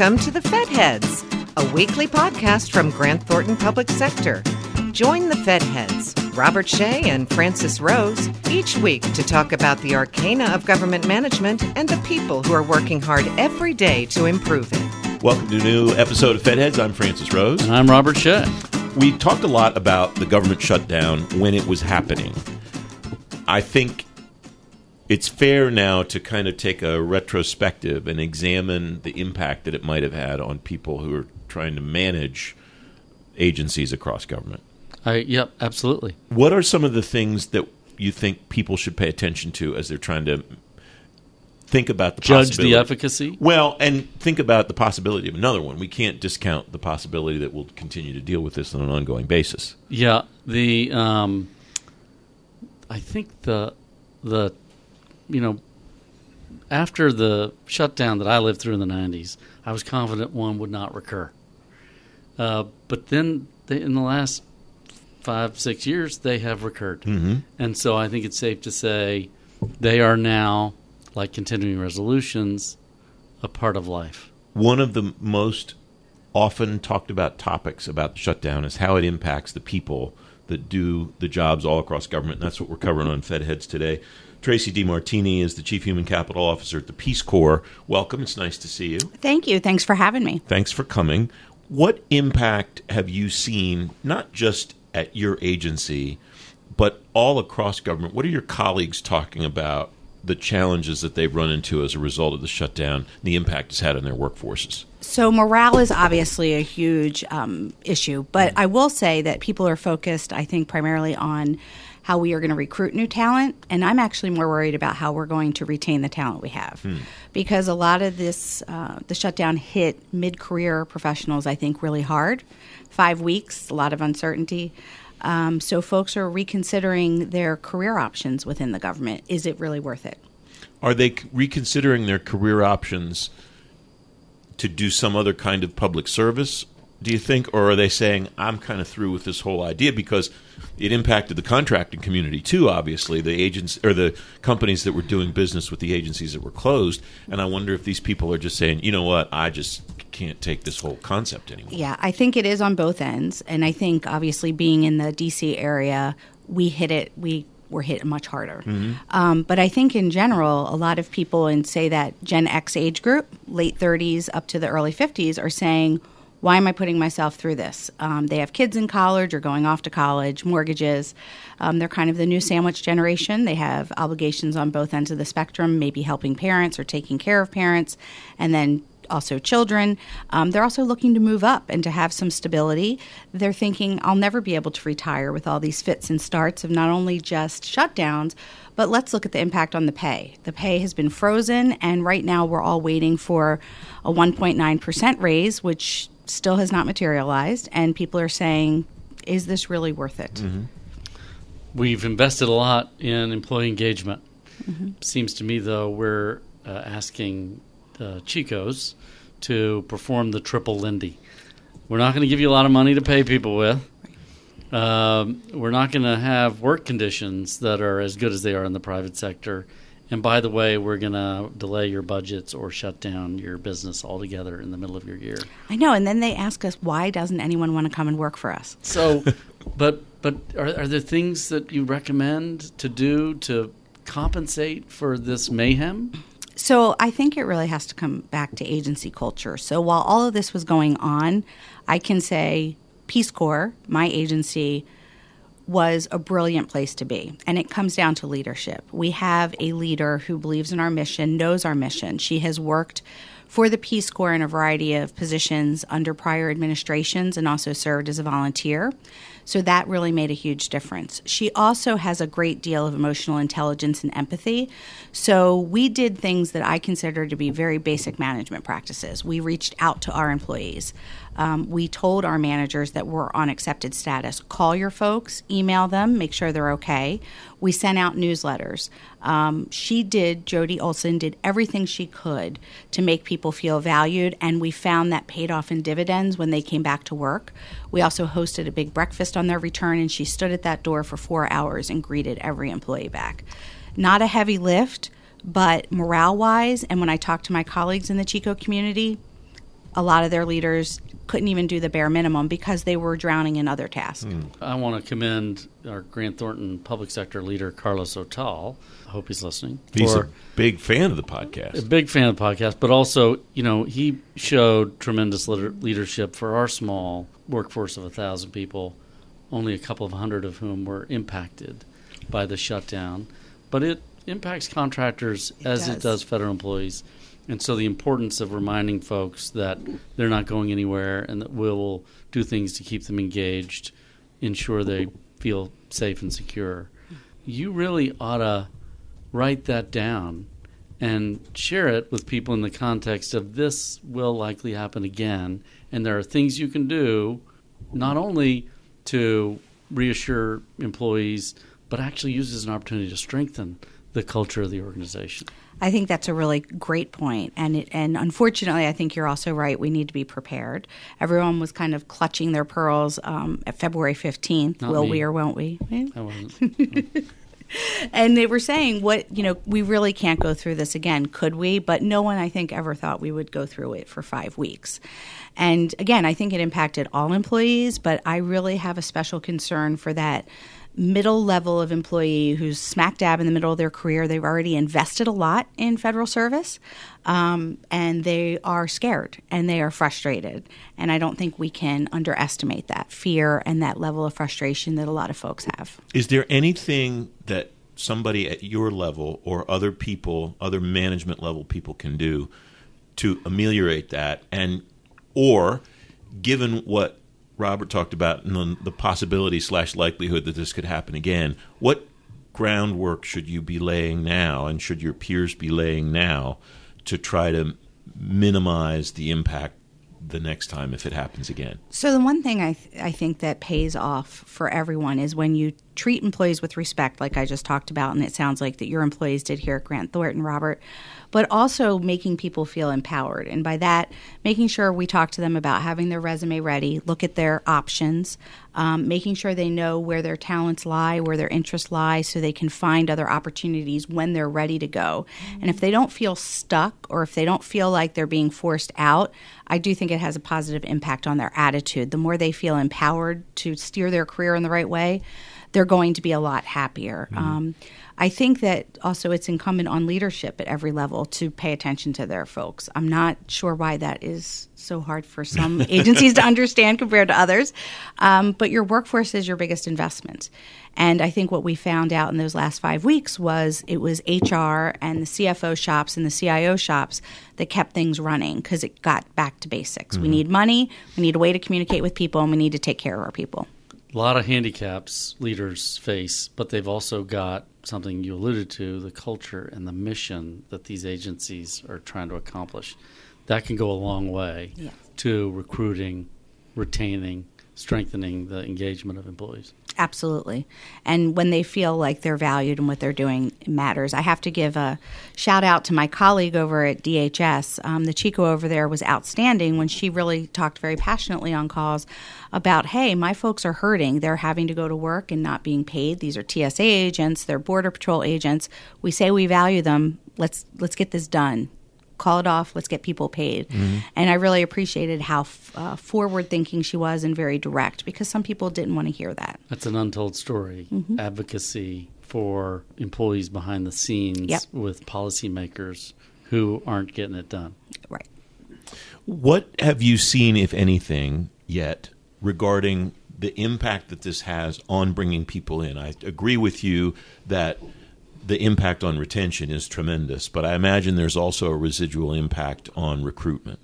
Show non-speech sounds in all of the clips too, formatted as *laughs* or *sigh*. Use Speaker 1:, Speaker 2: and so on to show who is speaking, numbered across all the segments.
Speaker 1: Welcome to the Fed Heads, a weekly podcast from Grant Thornton Public Sector. Join the Fed Heads, Robert Shea and Francis Rose, each week to talk about the arcana of government management and the people who are working hard every day to improve it.
Speaker 2: Welcome to a new episode of Fed Heads. I'm Francis Rose.
Speaker 3: And I'm Robert Shea.
Speaker 2: We talked a lot about the government shutdown when it was happening. I think it's fair now to kind of take a retrospective and examine the impact that it might have had on people who are trying to manage agencies across government.
Speaker 3: I, yep, absolutely.
Speaker 2: What are some of the things that you think people should pay attention to as they're trying to think about the
Speaker 3: judge the efficacy?
Speaker 2: Well, and think about the possibility of another one. We can't discount the possibility that we'll continue to deal with this on an ongoing basis.
Speaker 3: Yeah, the um, I think the the you know after the shutdown that I lived through in the '90s, I was confident one would not recur. Uh, but then they, in the last five six years, they have recurred,
Speaker 2: Mm-hmm.
Speaker 3: and so I think it's safe to say they are now like continuing resolutions, a part of life.
Speaker 2: One of the most often talked about topics about the shutdown is how it impacts the people that do the jobs all across government. And that's what we're covering on Fed Heads today. Tracy DiMartini is the Chief Human Capital Officer at the Peace Corps. Welcome. It's nice to see you.
Speaker 4: Thank you. Thanks for having me.
Speaker 2: Thanks for coming. What impact have you seen, not just at your agency, but all across government? What are your colleagues talking about the challenges that they've run into as a result of the shutdown, the impact it's had on their workforces?
Speaker 4: So, morale is obviously a huge um, issue, but I will say that people are focused, I think, primarily on how we are going to recruit new talent. And I'm actually more worried about how we're going to retain the talent we have. Because a lot of this, uh, the shutdown hit mid career professionals, I think, really hard. Five weeks, a lot of uncertainty. Um, so, folks are reconsidering their career options within the government. Is it really worth it?
Speaker 2: Are they reconsidering their career options to do some other kind of public service, do you think? Or are they saying, I'm kind of through with this whole idea because it impacted the contracting community too, obviously, the agents or the companies that were doing business with the agencies that were closed. And I wonder if these people are just saying, you know what, I just can't take this whole concept anymore.
Speaker 4: Yeah, I think it is on both ends, and I think obviously being in the DC area, we hit it. We were hit much harder. Um, but I think in general, a lot of people in say that Gen X age group, late 30s up to the early 50s, are saying, "Why am I putting myself through this?" Um, they have kids in college or going off to college, mortgages. Um, they're kind of the new sandwich generation. They have obligations on both ends of the spectrum, maybe helping parents or taking care of parents, and then also children. Um, they're also looking to move up and to have some stability. They're thinking, I'll never be able to retire with all these fits and starts of not only just shutdowns, but let's look at the impact on the pay. The pay has been frozen, and right now we're all waiting for a 1.9% raise, which still has not materialized. And people are saying, is this really worth it?
Speaker 3: We've invested a lot in employee engagement. Seems to me, though, we're uh, asking uh, Chicos to perform the triple Lindy. We're not going to give you a lot of money to pay people with. Um, we're not going to have work conditions that are as good as they are in the private sector. And by the way, we're going to delay your budgets or shut down your business altogether in the middle of your year.
Speaker 4: I know. And then they ask us, why doesn't anyone want to come and work for us?
Speaker 3: So, but but are, are there things that you recommend to do to compensate for this mayhem?
Speaker 4: So I think it really has to come back to agency culture. So while all of this was going on, I can say Peace Corps, my agency, was a brilliant place to be. And it comes down to leadership. We have a leader who believes in our mission, knows our mission. She has worked for the Peace Corps in a variety of positions under prior administrations and also served as a volunteer. So that really made a huge difference. She also has a great deal of emotional intelligence and empathy. So we did things that I consider to be very basic management practices. We reached out to our employees. Um, we told our managers that we're on accepted status. Call your folks, email them, make sure they're okay. We sent out newsletters. Um, she did, Jody Olsen did everything she could to make people feel valued, and we found that paid off in dividends when they came back to work. We also hosted a big breakfast on their return, and she stood at that door for four hours and greeted every employee back. Not a heavy lift, but morale wise, and when I talk to my colleagues in the Chico community, a lot of their leaders couldn't even do the bare minimum because they were drowning in other tasks. Hmm.
Speaker 3: I want to commend our Grant Thornton public sector leader, Carlos Otal. I hope he's listening.
Speaker 2: He's a big fan of the podcast.
Speaker 3: a big fan of the podcast, but also, you know, he showed tremendous leader- leadership for our small workforce of a thousand people, only a couple of hundred of whom were impacted by the shutdown. But it impacts contractors as it
Speaker 4: does.
Speaker 3: does federal employees. And so the importance of reminding folks that they're not going anywhere and that we'll do things to keep them engaged, ensure they feel safe and secure. You really ought to write that down and share it with people in the context of this will likely happen again. And there are things you can do not only to reassure employees, but actually use as an opportunity to strengthen the culture of the organization.
Speaker 4: I think that's a really great point, and it, and unfortunately, I think you're also right. We need to be prepared. Everyone was kind of clutching their pearls um, at February 15th.
Speaker 3: Not
Speaker 4: Will
Speaker 3: me.
Speaker 4: we or won't we?
Speaker 3: I wasn't. *laughs*
Speaker 4: and they were saying what you know we really can't go through this again could we but no one i think ever thought we would go through it for five weeks and again i think it impacted all employees but i really have a special concern for that middle level of employee who's smack dab in the middle of their career. They've already invested a lot in federal service um, and they are scared and they are frustrated. And i don't think we can underestimate that fear and that level of frustration that a lot of folks have.
Speaker 2: Is there anything that somebody at your level or other people, other management level people can do to ameliorate that? And or given what Robert talked about and the, the possibility slash likelihood that this could happen again, what groundwork should you be laying now, and should your peers be laying now to try to minimize the impact the next time if it happens again?
Speaker 4: So the one thing I th- I think that pays off for everyone is when you treat employees with respect, like I just talked about, and it sounds like that your employees did here at Grant Thornton, Robert, but also making people feel empowered, and by that, making sure we talk to them about having their resume ready, look at their options, um, making sure they know where their talents lie, where their interests lie, so they can find other opportunities when they're ready to go. And if they don't feel stuck, or if they don't feel like they're being forced out, I do think it has a positive impact on their attitude. The more they feel empowered to steer their career in the right way, they're going to be a lot happier. Um, I think that also it's incumbent on leadership at every level to pay attention to their folks. I'm not sure why that is so hard for some *laughs* agencies to understand compared to others, um, but your workforce is your biggest investment. And I think what we found out in those last five weeks was it was HR and the CFO shops and the CIO shops that kept things running because it got back to basics. We need money, we need a way to communicate with people, and we need to take care of our people.
Speaker 3: A lot of handicaps leaders face, but they've also got something you alluded to the culture and the mission that these agencies are trying to accomplish. That can go a long way
Speaker 4: Yes.
Speaker 3: to recruiting, retaining, strengthening the engagement of employees.
Speaker 4: Absolutely. And when they feel like they're valued and what they're doing matters. I have to give a shout out to my colleague over at DHS. Um, the Chico over there was outstanding when she really talked very passionately on calls about, hey, my folks are hurting. They're having to go to work and not being paid. These are TSA agents, they're Border Patrol agents. We say we value them. Let's let's get this done call it off. Let's get people paid. And I really appreciated how f- uh, forward thinking she was and very direct because some people didn't want to hear that.
Speaker 3: That's an untold story.
Speaker 4: Mm-hmm.
Speaker 3: Advocacy for employees behind the scenes
Speaker 4: Yep.
Speaker 3: with policymakers who aren't getting it done.
Speaker 4: Right.
Speaker 2: What have you seen, if anything, yet regarding the impact that this has on bringing people in? I agree with you that the impact on retention is tremendous, but I imagine there's also a residual impact on recruitment.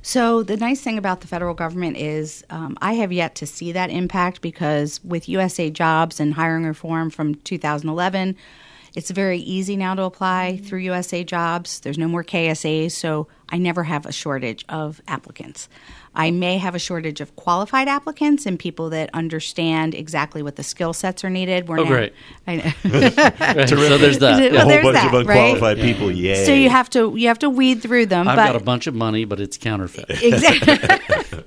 Speaker 4: So the nice thing about the federal government is um, I have yet to see that impact because with USA Jobs and hiring reform from 2011, it's very easy now to apply through USA Jobs. There's no more KSAs, so I never have a shortage of applicants. I may have a shortage of qualified applicants and people that understand exactly what the skill sets are needed. We're
Speaker 3: Oh,
Speaker 4: now-
Speaker 3: great.
Speaker 4: I know. *laughs*
Speaker 3: so there's that. *laughs*
Speaker 4: Well,
Speaker 2: a whole
Speaker 4: there's
Speaker 2: bunch
Speaker 4: that,
Speaker 2: of
Speaker 4: right?
Speaker 2: unqualified people, yeah.
Speaker 4: so you have to you have to weed through them.
Speaker 3: I've
Speaker 4: but
Speaker 3: got a bunch of money, but it's counterfeit. *laughs*
Speaker 4: exactly.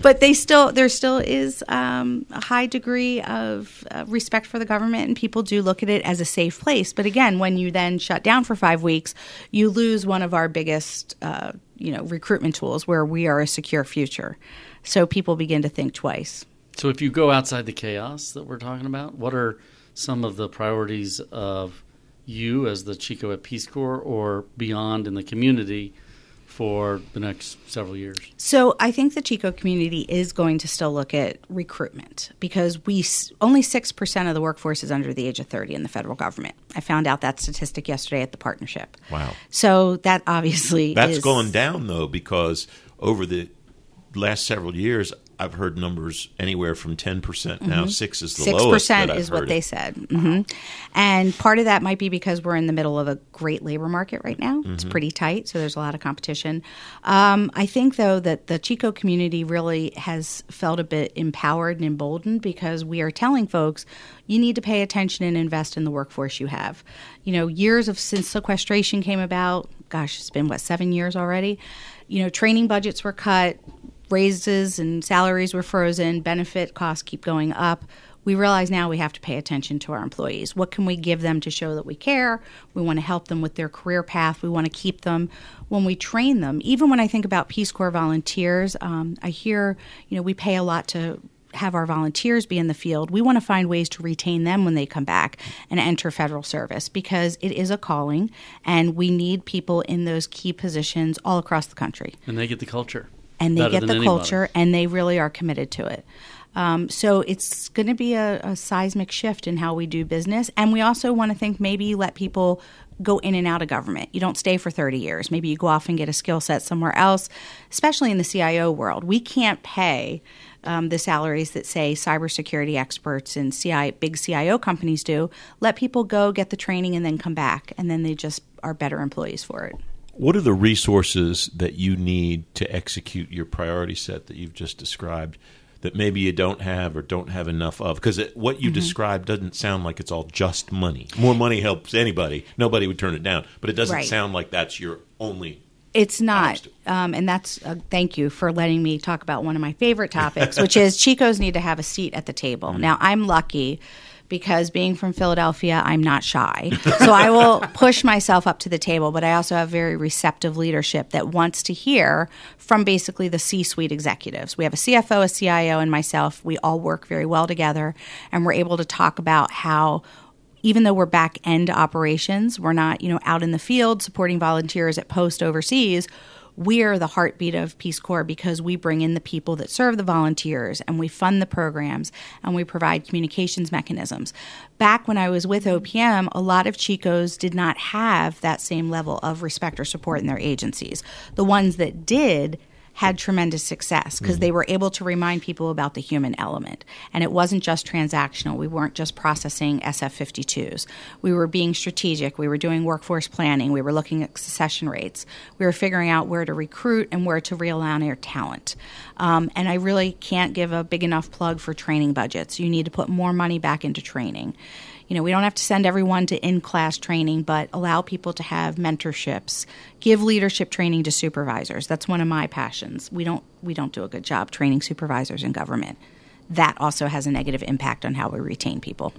Speaker 4: but they still there still is um, a high degree of uh, respect for the government, and people do look at it as a safe place. But again, when you then shut down for five weeks, you lose one of our biggest. Uh, you know recruitment tools where we are a secure future. So people begin to think twice.
Speaker 3: So if you go outside the chaos that we're talking about, what are some of the priorities of you as the Chico at Peace Corps or beyond in the community for the next several years?
Speaker 4: So I think the Chico community is going to still look at recruitment because we only 6% of the workforce is under the age of 30 in the federal government. I found out that statistic yesterday at the partnership.
Speaker 2: Wow.
Speaker 4: So that obviously
Speaker 2: That's
Speaker 4: is,
Speaker 2: going down though because over the last several years I've heard numbers anywhere from 10% now
Speaker 4: Mm-hmm.
Speaker 2: 6 is the
Speaker 4: Six
Speaker 2: lowest
Speaker 4: percent
Speaker 2: that I've
Speaker 4: is what they said, hmm and part of that might be because we're in the middle of a great labor market right now.
Speaker 2: Mm-hmm.
Speaker 4: It's pretty tight, so there's a lot of competition. Um, I think though that the Chico community really has felt a bit empowered and emboldened because we are telling folks you need to pay attention and invest in the workforce you have. You know, years of since sequestration came about. Gosh, it's been what seven years already. You know, training budgets were cut raises and salaries were frozen, benefit costs keep going up. We realize now we have to pay attention to our employees. What can we give them to show that we care? We want to help them with their career path. We want to keep them when we train them. Even when I think about Peace Corps volunteers, um, I hear, you know, we pay a lot to have our volunteers be in the field. We want to find ways to retain them when they come back and enter federal service because it is a calling and we need people in those key positions all across the country
Speaker 3: And they get the culture.
Speaker 4: And they
Speaker 3: better
Speaker 4: get the
Speaker 3: anybody.
Speaker 4: culture and they really are committed to it. Um, so it's going to be a, a seismic shift in how we do business. And we also want to think maybe you let people go in and out of government. You don't stay for 30 years. Maybe you go off and get a skill set somewhere else, especially in the CIO world. We can't pay um, the salaries that, say, cybersecurity experts and CI, big CIO companies do. Let people go, get the training, and then come back. And then they just are better employees for it.
Speaker 2: What are the resources that you need to execute your priority set that you've just described that maybe you don't have or don't have enough of? Because what
Speaker 4: Mm-hmm.
Speaker 2: you described doesn't sound like it's all just money. More money helps anybody. Nobody would turn it down. But it doesn't
Speaker 4: Right.
Speaker 2: sound like that's your only.
Speaker 4: It's not. Um, and that's, uh, thank you for letting me talk about one of my favorite topics, which is *laughs* Chicos need to have a seat at the table. Now, I'm lucky because being from Philadelphia, I'm not shy. So I will *laughs* push myself up to the table, but I also have very receptive leadership that wants to hear from basically the C suite executives. We have a CFO, a CIO, and myself. We all work very well together, and we're able to talk about how even though we're back end operations, we're not, you know, out in the field supporting volunteers at post overseas. We're the heartbeat of Peace Corps because we bring in the people that serve the volunteers and we fund the programs and we provide communications mechanisms. Back when I was with OPM, a lot of Chicos did not have that same level of respect or support in their agencies. The ones that did had tremendous success because they were able to remind people about the human element. And it wasn't just transactional. We weren't just processing SF 52s. We were being strategic. We were doing workforce planning. We were looking at succession rates. We were figuring out where to recruit and where to realign our talent. Um, and I really can't give a big enough plug for training budgets. You need to put more money back into training you know, we don't have to send everyone to in class training, but allow people to have mentorships, give leadership training to supervisors. That's one of my passions. We don't we don't do a good job training supervisors in government. That also has a negative impact on how we retain people.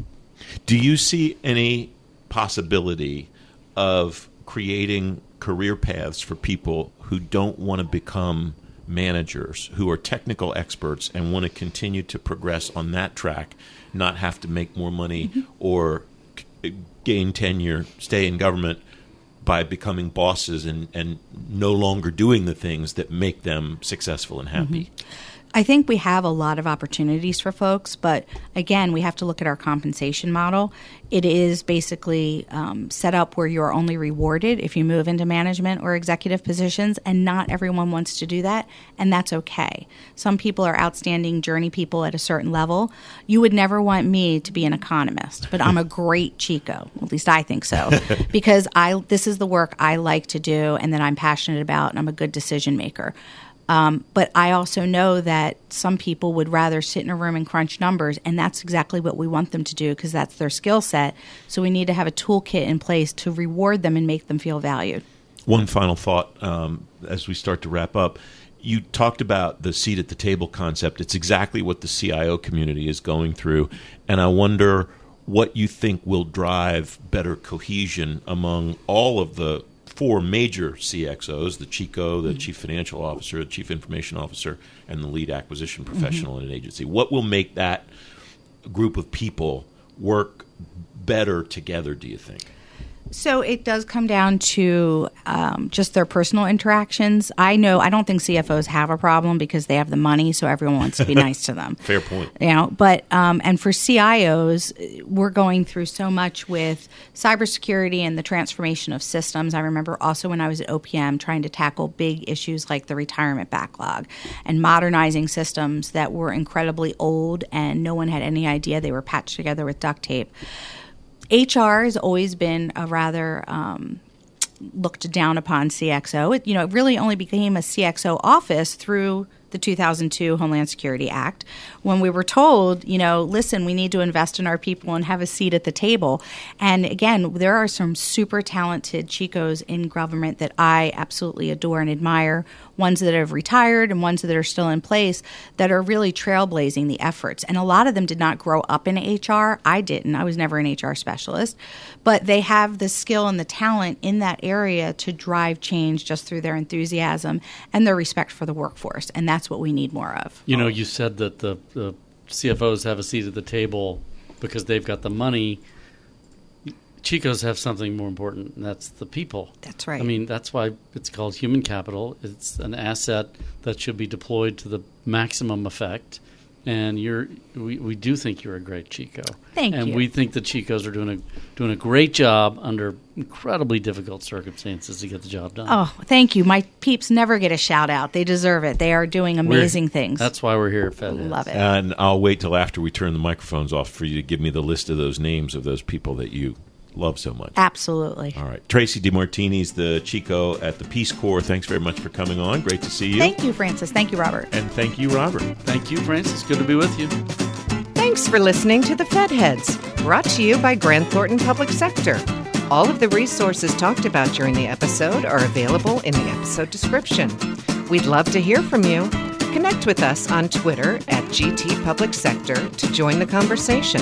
Speaker 2: Do you see any possibility of creating career paths for people who don't want to become managers, who are technical experts and want to continue to progress on that track, not have to make more money mm-hmm. or gain tenure, stay in government by becoming bosses and, and no longer doing the things that make them successful and happy? Mm-hmm.
Speaker 4: I think we have a lot of opportunities for folks, but again, we have to look at our compensation model. It is basically um, set up where you're only rewarded if you move into management or executive positions, and not everyone wants to do that, and that's okay. Some people are outstanding journey people at a certain level. You would never want me to be an economist, but I'm a *laughs* great Chico. At least I think so, because I this is the work I like to do, and that I'm passionate about, and I'm a good decision maker. Um, but I also know that some people would rather sit in a room and crunch numbers, and that's exactly what we want them to do because that's their skill set. So we need to have a toolkit in place to reward them and make them feel valued.
Speaker 2: One final thought um, as we start to wrap up. You talked about the seat at the table concept. It's exactly what the CIO community is going through. And I wonder what you think will drive better cohesion among all of the four major CXOs: the CHICO, the chief financial officer, the chief information officer, and the lead acquisition mm-hmm. professional in an agency. What will make that group of people work better together? Do you think?
Speaker 4: So it does come down to um, just their personal interactions. I know I don't think CFOs have a problem because they have the money, so everyone wants to be *laughs* nice to them.
Speaker 2: Fair point.
Speaker 4: You know, but um, and for CIOs, we're going through so much with cybersecurity and the transformation of systems. I remember also when I was at OPM trying to tackle big issues like the retirement backlog and modernizing systems that were incredibly old and no one had any idea they were patched together with duct tape. HR has always been a rather um, looked down upon CXO. It, you know, it really only became a CXO office through the 2002 Homeland Security Act when we were told, you know, listen, we need to invest in our people and have a seat at the table. And again, there are some super talented Chicos in government that I absolutely adore and admire, ones that have retired and ones that are still in place that are really trailblazing the efforts. And a lot of them did not grow up in HR. I didn't. I was never an HR specialist, but they have the skill and the talent in that area to drive change just through their enthusiasm and their respect for the workforce. And that's what we need more of.
Speaker 3: You know, you said that the, the CFOs have a seat at the table because they've got the money. Chicos have something more important, and that's the people.
Speaker 4: That's right.
Speaker 3: I mean, that's why it's called human capital. It's an asset that should be deployed to the maximum effect. And you're, we, we do think you're a great Chico.
Speaker 4: Thank
Speaker 3: and
Speaker 4: you.
Speaker 3: we think the Chicos are doing a doing a great job under incredibly difficult circumstances to get the job done.
Speaker 4: Oh, thank you. My peeps never get a shout out. They deserve it. They are doing
Speaker 3: We're-
Speaker 4: amazing things.
Speaker 3: That's why we're here at Fed.
Speaker 4: Love it.
Speaker 2: And I'll wait till after we turn the microphones off for you to give me the list of those names of those people that you love so much.
Speaker 4: Absolutely.
Speaker 2: All right. Tracy DeMartini's the Chico at the Peace Corps. Thanks very much for coming on. Great to see you.
Speaker 4: Thank you, Francis. Thank you, Robert.
Speaker 2: and thank you, Robert.
Speaker 3: Thank you, Francis. Good to be with you.
Speaker 1: Thanks for listening to the Fed Heads, brought to you by Grant Thornton Public Sector. All of the resources talked about during the episode are available in the episode description. We'd love to hear from you. Connect with us on Twitter at GT Public Sector to join the conversation.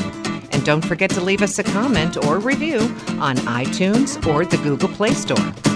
Speaker 1: And don't forget to leave us a comment or review on iTunes or the Google Play Store.